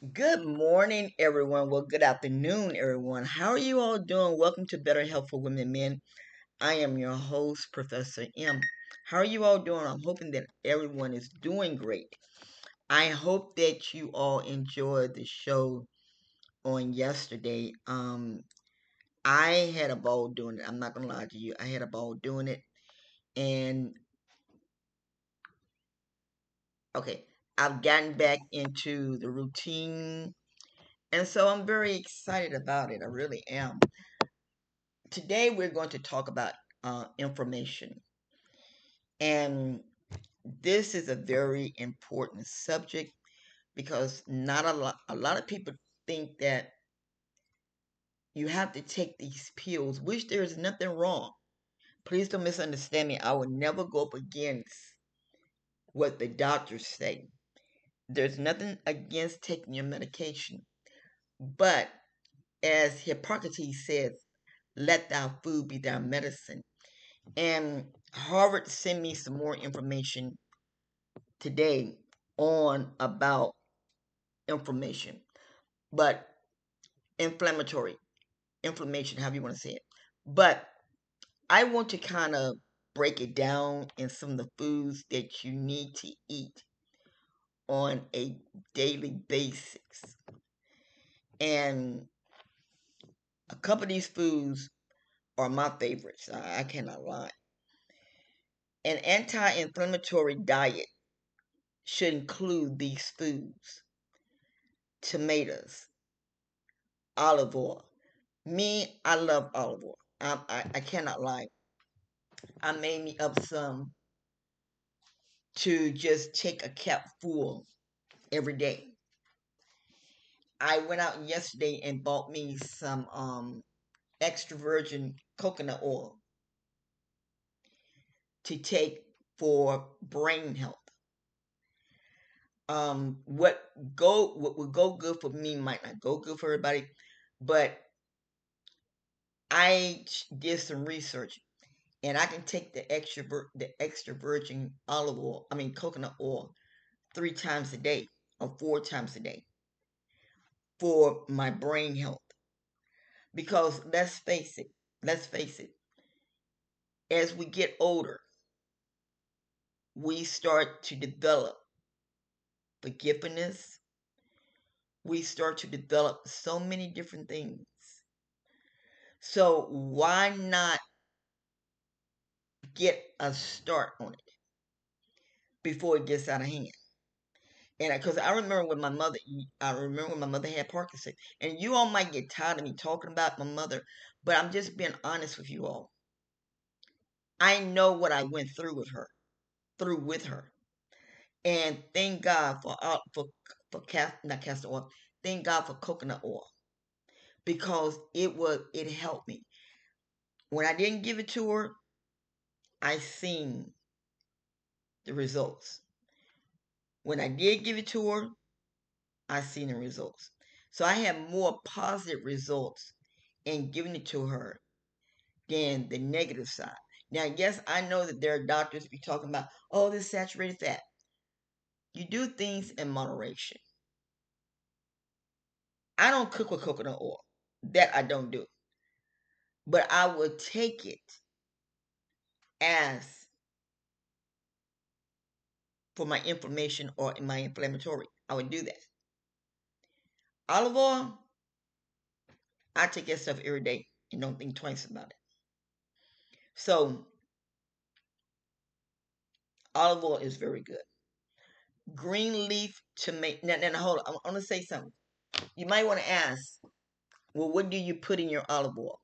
Good morning, everyone. Well, good afternoon, everyone. How are you all doing? Welcome to Better Health for Women and Men. I am your host, Professor M. How are you all doing? I'm hoping that everyone is doing great. I hope that you all enjoyed the show on yesterday. Um, I had a ball doing it. I'm not gonna lie to you. I had a ball doing it, and okay, I've gotten back into the routine and so I'm very excited about it. I really am. Today we're going to talk about uh, inflammation. And this is a very important subject because not a lot, a lot of people think that you have to take these pills, which there is nothing wrong. Please don't misunderstand me. I will never go up against what the doctors say. There's nothing against taking your medication. But as Hippocrates says, let thy food be thy medicine. And Harvard sent me some more information today on about inflammation, but inflammatory inflammation, however you want to say it. But I want to kind of break it down in some of the foods that you need to eat on a daily basis. And a couple of these foods are my favorites. I, cannot lie. An anti inflammatory diet should include these foods tomatoes, olive oil. Me, I love olive oil. I, I, I cannot lie. I made me up some to just take a cap full every day. I went out yesterday and bought me some um, extra virgin coconut oil to take for brain health. Um, what go what would go good for me might not go good for everybody, but I did some research, and I can take the extra the extra virgin olive oil, I mean coconut oil, three times a day or four times a day for my brain health. Because let's face it, let's face it, as we get older, we start to develop forgiveness. We start to develop so many different things. So why not get a start on it before it gets out of hand? And because I, I remember when my mother, I remember when my mother had Parkinson's, and you all might get tired of me talking about my mother, but I'm just being honest with you all. I know what I went through with her, through with her, and thank God for for for cast, not castor oil. Thank God for coconut oil, because it was it helped me. When I didn't give it to her, I seen the results. When I did give it to her, I seen the results. So I had more positive results in giving it to her than the negative side. Now, yes, I know that there are doctors be talking about, oh, this saturated fat. You do things in moderation. I don't cook with coconut oil. That I don't do. But I will take it as for my inflammation or my inflammatory. I would do that. Olive oil, I take that stuff every day and don't think twice about it. So, olive oil is very good. Green leaf tomato. Now, now, hold on. I want to say something. You might want to ask, well, what do you put in your olive oil?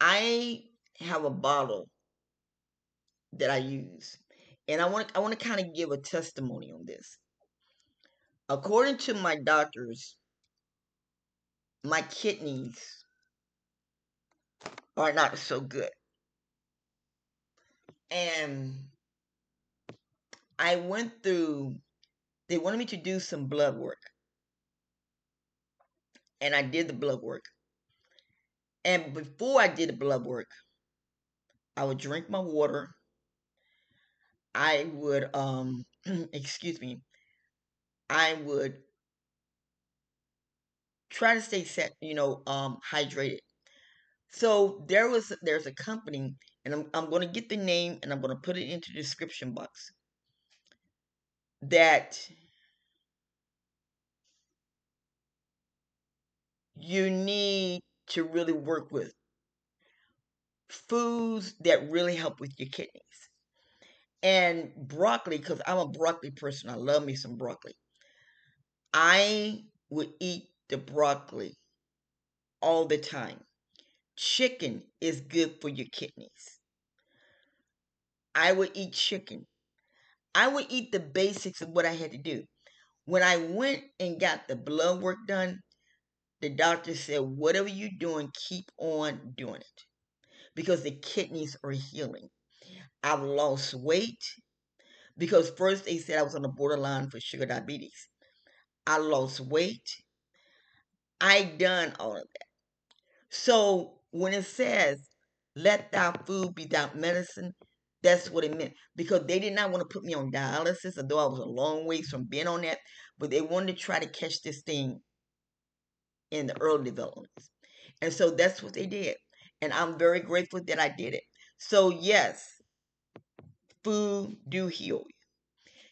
I have a bottle that I use and I want I want to kind of give a testimony on this. According to my doctors, my kidneys are not so good. And I went through they wanted me to do some blood work. And I did the blood work. And before I did the blood work, I would drink my water I would um excuse me, I would try to stay set, you know, um, hydrated. So there was there's a company, and I'm I'm going to get the name and I'm going to put it into the description box. That you need to really work with foods that really help with your kidneys. And broccoli, because I'm a broccoli person, I love me some broccoli. I would eat the broccoli all the time. Chicken is good for your kidneys. I would eat chicken. I would eat the basics of what I had to do. When I went and got the blood work done, the doctor said, whatever you're doing, keep on doing it because the kidneys are healing. I've lost weight because first they said I was on the borderline for sugar diabetes. I lost weight. I done all of that. So when it says, let thy food be thy medicine, that's what it meant. Because they did not want to put me on dialysis, although I was a long ways from being on that, but they wanted to try to catch this thing in the early developments. And so that's what they did. And I'm very grateful that I did it. So yes, heal you.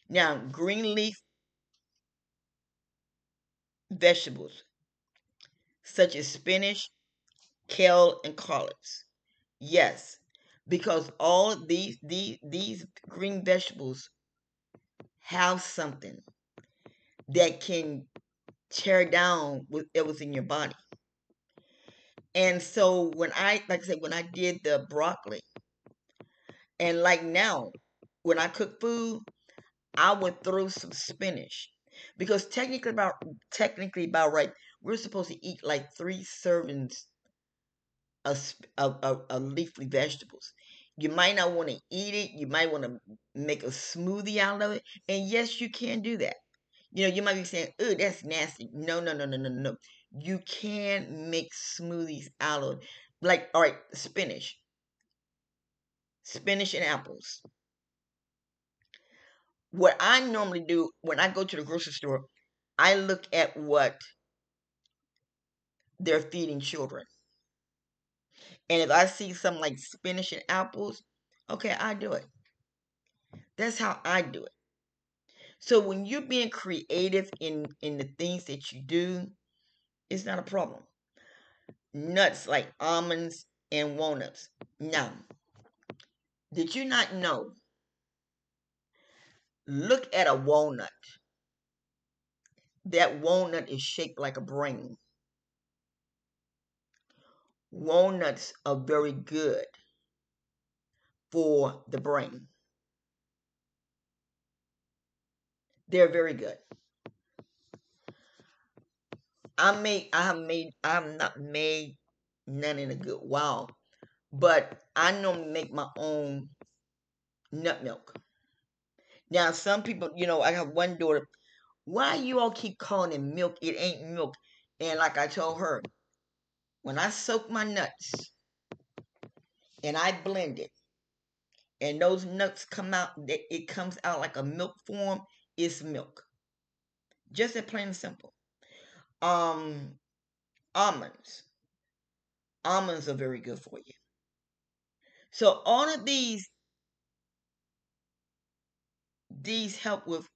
Now, green leaf vegetables such as spinach, kale, and collards. Yes, because all these these these green vegetables have something that can tear down what was in your body. And so when I like I said, when I did the broccoli, and like now, when I cook food, I would throw some spinach because technically about technically about right, we're supposed to eat like three servings of, of, of, leafy vegetables. You might not want to eat it. You might want to make a smoothie out of it. And yes, you can do that. You know, you might be saying, "Oh, that's nasty." No, no, no, no, no, no. You can make smoothies out of like all right, spinach. Spinach and apples. What I normally do when I go to the grocery store, I look at what they're feeding children. And if I see something like spinach and apples, okay, I do it. That's how I do it. So when you're being creative in in the things that you do, it's not a problem. Nuts like almonds and walnuts. Now, did you not know? Look at a walnut. That walnut is shaped like a brain. Walnuts are very good for the brain. They're very good. I made I have made I'm not made none in a good while. But I normally make my own nut milk. Now some people, you know, I have one daughter, why you all keep calling it milk? It ain't milk. And like I told her, when I soak my nuts and I blend it, and those nuts come out, it comes out like a milk form, It's milk. Just that plain and simple. Um, almonds. Almonds are very good for you. So all of these these help with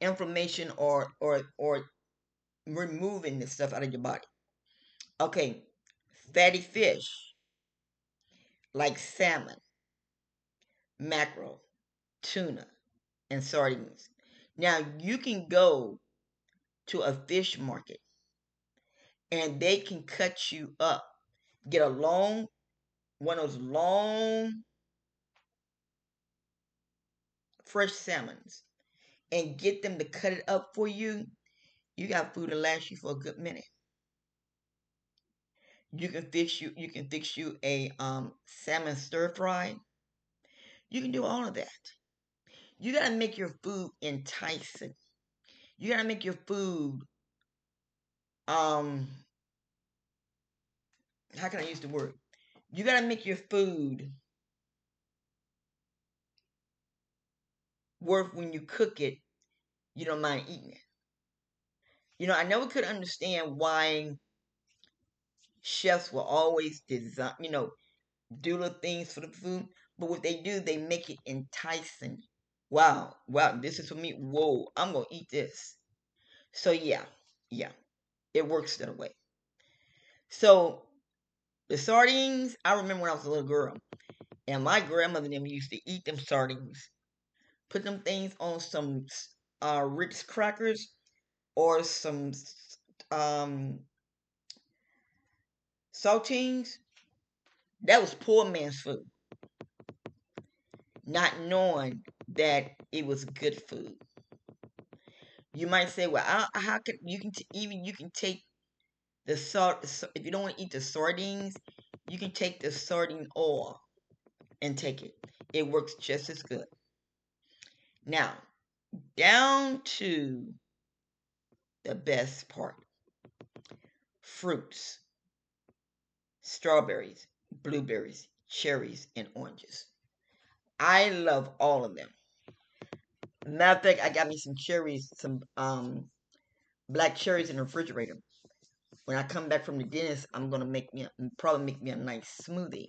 inflammation or or or removing the stuff out of your body. Okay, fatty fish like salmon, mackerel, tuna, and sardines. Now you can go to a fish market and they can cut you up. Get a long, one of those long, fresh salmons and get them to cut it up for you. You got food to last you for a good minute. You can fix you you can fix you a um, salmon stir fry. You can do all of that. You got to make your food enticing. You got to make your food um how can I use the word? You got to make your food worth when you cook it, you don't mind eating it. You know, I never could understand why chefs will always design, you know, do little things for the food, but what they do, they make it enticing. Wow, wow, this is for me. Whoa, I'm gonna eat this. So yeah, yeah, it works that way. So the sardines, I remember when I was a little girl, and my grandmother and them used to eat them sardines. Put them things on some uh, Ritz crackers or some um, saltines. That was poor man's food. Not knowing that it was good food. You might say, "Well, I, how can you can t- even you can take the salt if you don't want to eat the sardines, you can take the sardine oil and take it. It works just as good. Now, down to the best part fruits, strawberries, blueberries, cherries, and oranges. I love all of them. Matter of fact, I got me some cherries, some um black cherries in the refrigerator. When I come back from the dentist, I'm gonna make me a, probably make me a nice smoothie.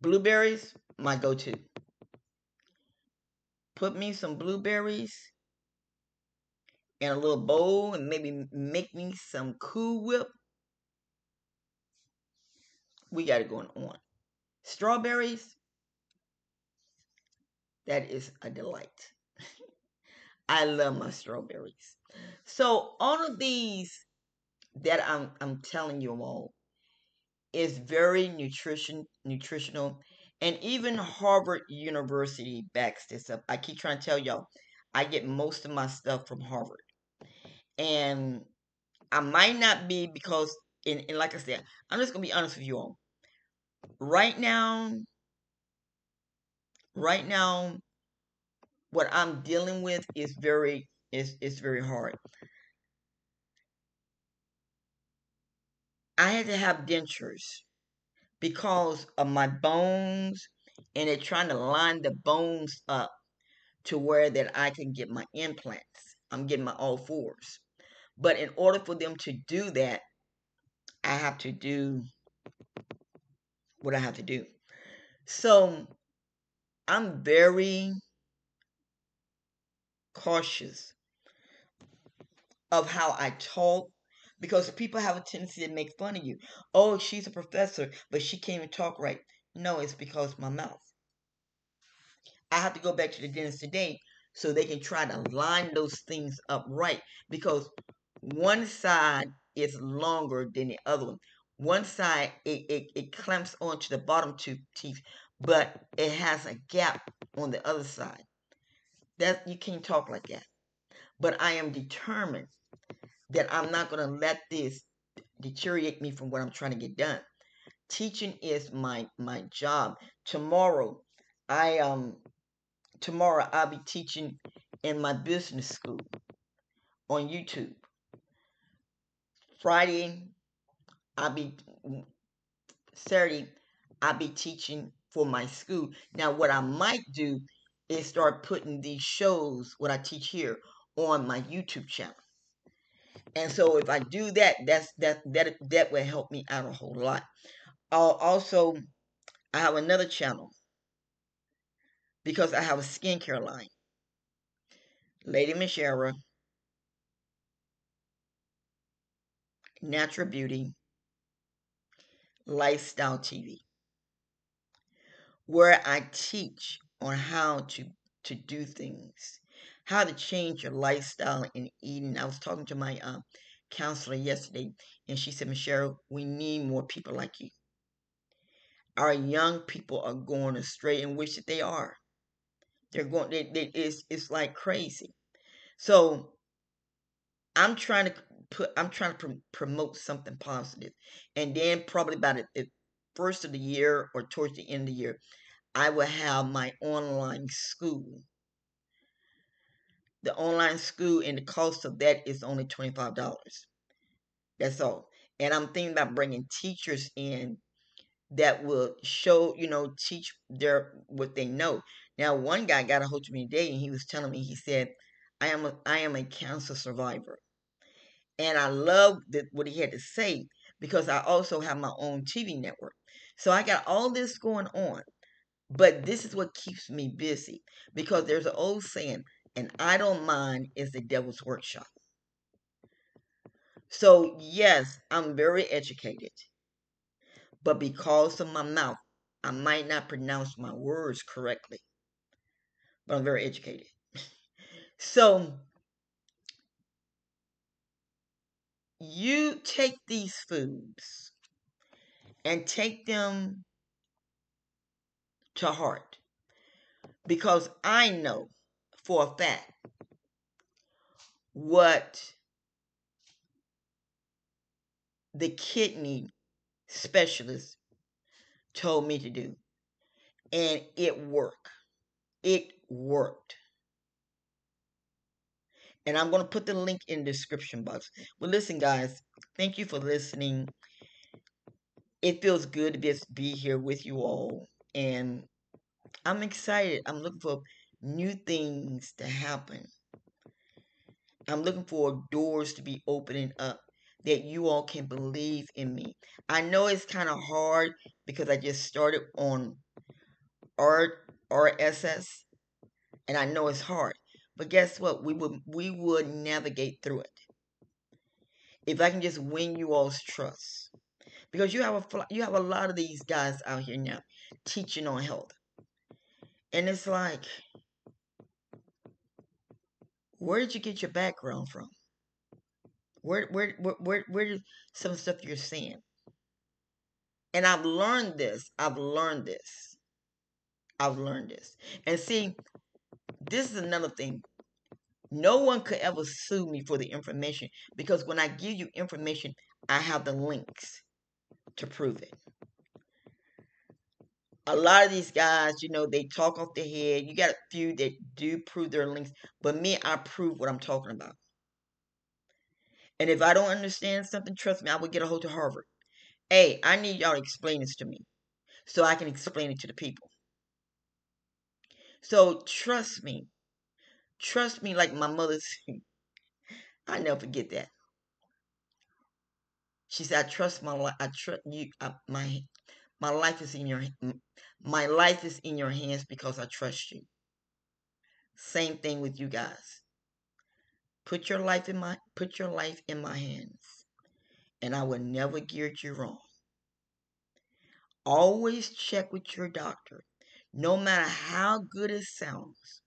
Blueberries, my go-to. Put me some blueberries in a little bowl and maybe make me some Cool Whip. We got it going on. Strawberries, that is a delight. I love my strawberries. So all of these that I'm I'm telling you all is very nutrition nutritional and even Harvard University backs this up. I keep trying to tell y'all, I get most of my stuff from Harvard. And I might not be because and, and like I said, I'm just gonna be honest with you all. Right now, right now, what I'm dealing with is very is is very hard. I had to have dentures because of my bones and they're trying to line the bones up to where that I can get my implants. I'm getting my all fours. But in order for them to do that, I have to do what I have to do. So I'm very cautious of how I talk because people have a tendency to make fun of you. Oh, she's a professor, but she can't even talk right. No, it's because my mouth. I have to go back to the dentist today so they can try to line those things up right because one side is longer than the other one. One side it, it, it clamps onto the bottom two teeth, but it has a gap on the other side. That you can't talk like that. But I am determined that I'm not going to let this deteriorate me from what I'm trying to get done. Teaching is my my job. Tomorrow, I um tomorrow I'll be teaching in my business school on YouTube. Friday, I'll be Saturday, I'll be teaching for my school. Now, what I might do is start putting these shows, what I teach here, on my YouTube channel. And so if I do that, that's that that that will help me out a whole lot. I'll also I have another channel because I have a skincare line. Lady Mishera, Natural Beauty, Lifestyle TV, where I teach on how to to do things how to change your lifestyle and eating. I was talking to my um, counselor yesterday, and she said, Michelle, we need more people like you. Our young people are going astray, and wish that they are. They're going. They, they, it's it's like crazy. So I'm trying to put. I'm trying to pr- promote something positive. and then probably the, the first of the year or towards the end of the year, I will have my online school the online school and the cost of that is only $25. That's all. And I'm thinking about bringing teachers in that will show, you know, teach their what they know. Now, one guy got a hold of me today and he was telling me, he said, I am a, I am a cancer survivor. And I love what he had to say because I also have my own TV network. So I got all this going on. But this is what keeps me busy because there's an old saying, an idle mind is the devil's workshop. So, yes, I'm very educated. But because of my mouth, I might not pronounce my words correctly. But I'm very educated. so, you take these foods and take them to heart because I know for a fact what the kidney specialist told me to do. And it worked. It worked. And I'm going to put the link in the description box. Well, listen, guys, thank you for listening. It feels good to be, here with you all. And I'm excited. I'm looking for new things to happen. I'm looking for doors to be opening up that you all can believe in me. I know it's kind of hard because I just started on R RSS and I know it's hard. But guess what? We would we would navigate through it. If I can just win you all's trust. Because you have a you have a lot of these guys out here now teaching on health. And it's like where did you get your background from? Where, where, where, where, where some stuff you're seeing? And I've learned this. I've learned this. I've learned this. And see, this is another thing. No one could ever sue me for the information because when I give you information, I have the links to prove it. A lot of these guys, you know, they talk off their head. You got a few that do prove their links, but me, I prove what I'm talking about. And if I don't understand something, trust me, I will get a hold to Harvard. Hey, I need y'all to explain this to me so I can explain it to the people. So trust me. Trust me like my mother said. I never forget that. She said, "I trust my life. I trust you. I, my my life is in your my life is in your hands because I trust you." Same thing with you guys. Put your life in my put your life in my hands, and I will never gear you wrong. Always check with your doctor, no matter how good it sounds.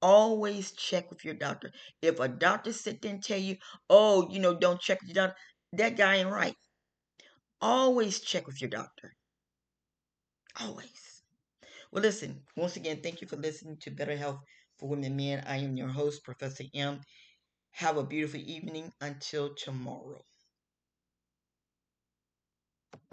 Always check with your doctor. If a doctor sit there and tell you, "Oh, you know, don't check with your doctor," that guy ain't right. Always check with your doctor. Always. Well, listen. Once again, thank you for listening to Better Health for Women and Men. I am your host, Professor M. Have a beautiful evening until tomorrow.